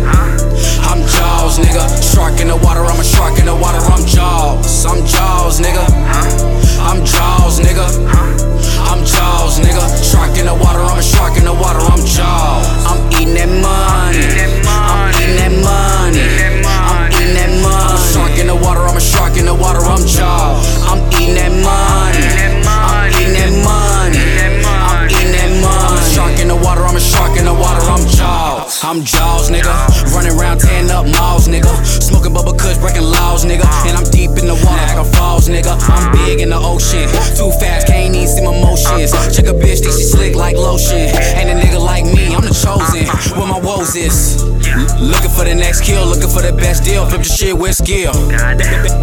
I'm Jaws, nigga. Shark in the water, I'm a shark in the water, I'm Jaws. I'm Jaws, nigga. I'm Jaws, nigga. Running around, tearing up malls, nigga. Smoking Bubba Kush, breaking laws, nigga. And I'm deep in the water, Niagara Falls, nigga. I'm big in the ocean. Too fast, can't even see my motions. Check a bitch, think she slick like lotion. Ain't a nigga like me, chosen. Where my woes is. Looking for the next kill, looking for the best deal. Flip the shit with skill.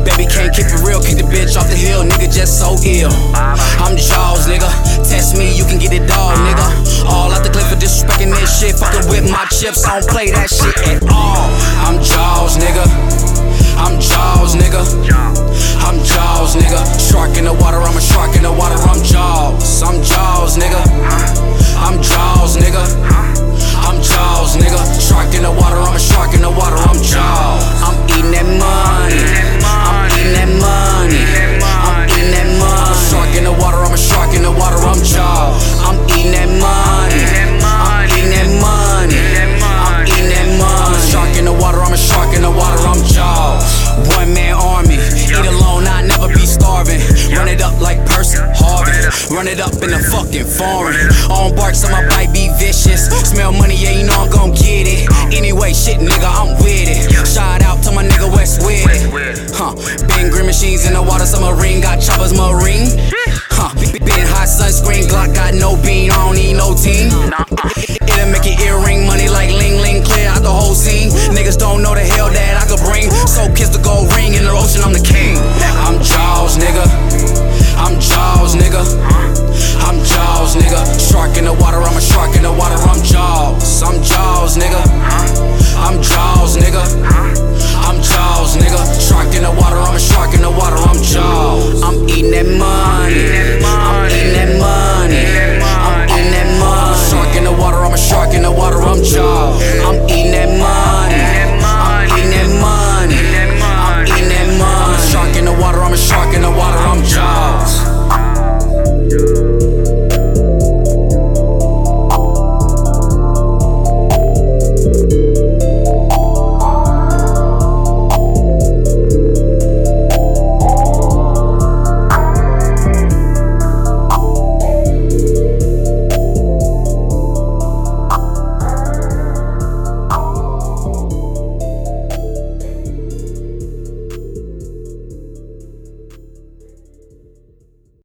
Baby can't keep it real, kick the bitch off the hill, nigga just so ill. I'm Jaws, nigga. Test me, you can get it dog, nigga. All out the clip for disrespecting this shit. Fucking with my chips, I don't play that shit at all. I'm Jaws, nigga. I'm Jaws, nigga. Run it up in the fucking foreign. On barks, my bike be vicious. Smell money, yeah, you know I'm gon' get it. Anyway, shit, nigga, I'm with it. Shout out to my nigga West with it. Huh, been green machines in the water, submarine. Got choppers, marine. Huh, been hot sunscreen, Glock got no bean, I don't need no team. Shark in the water, I'm Jaws. I'm Jaws, nigga.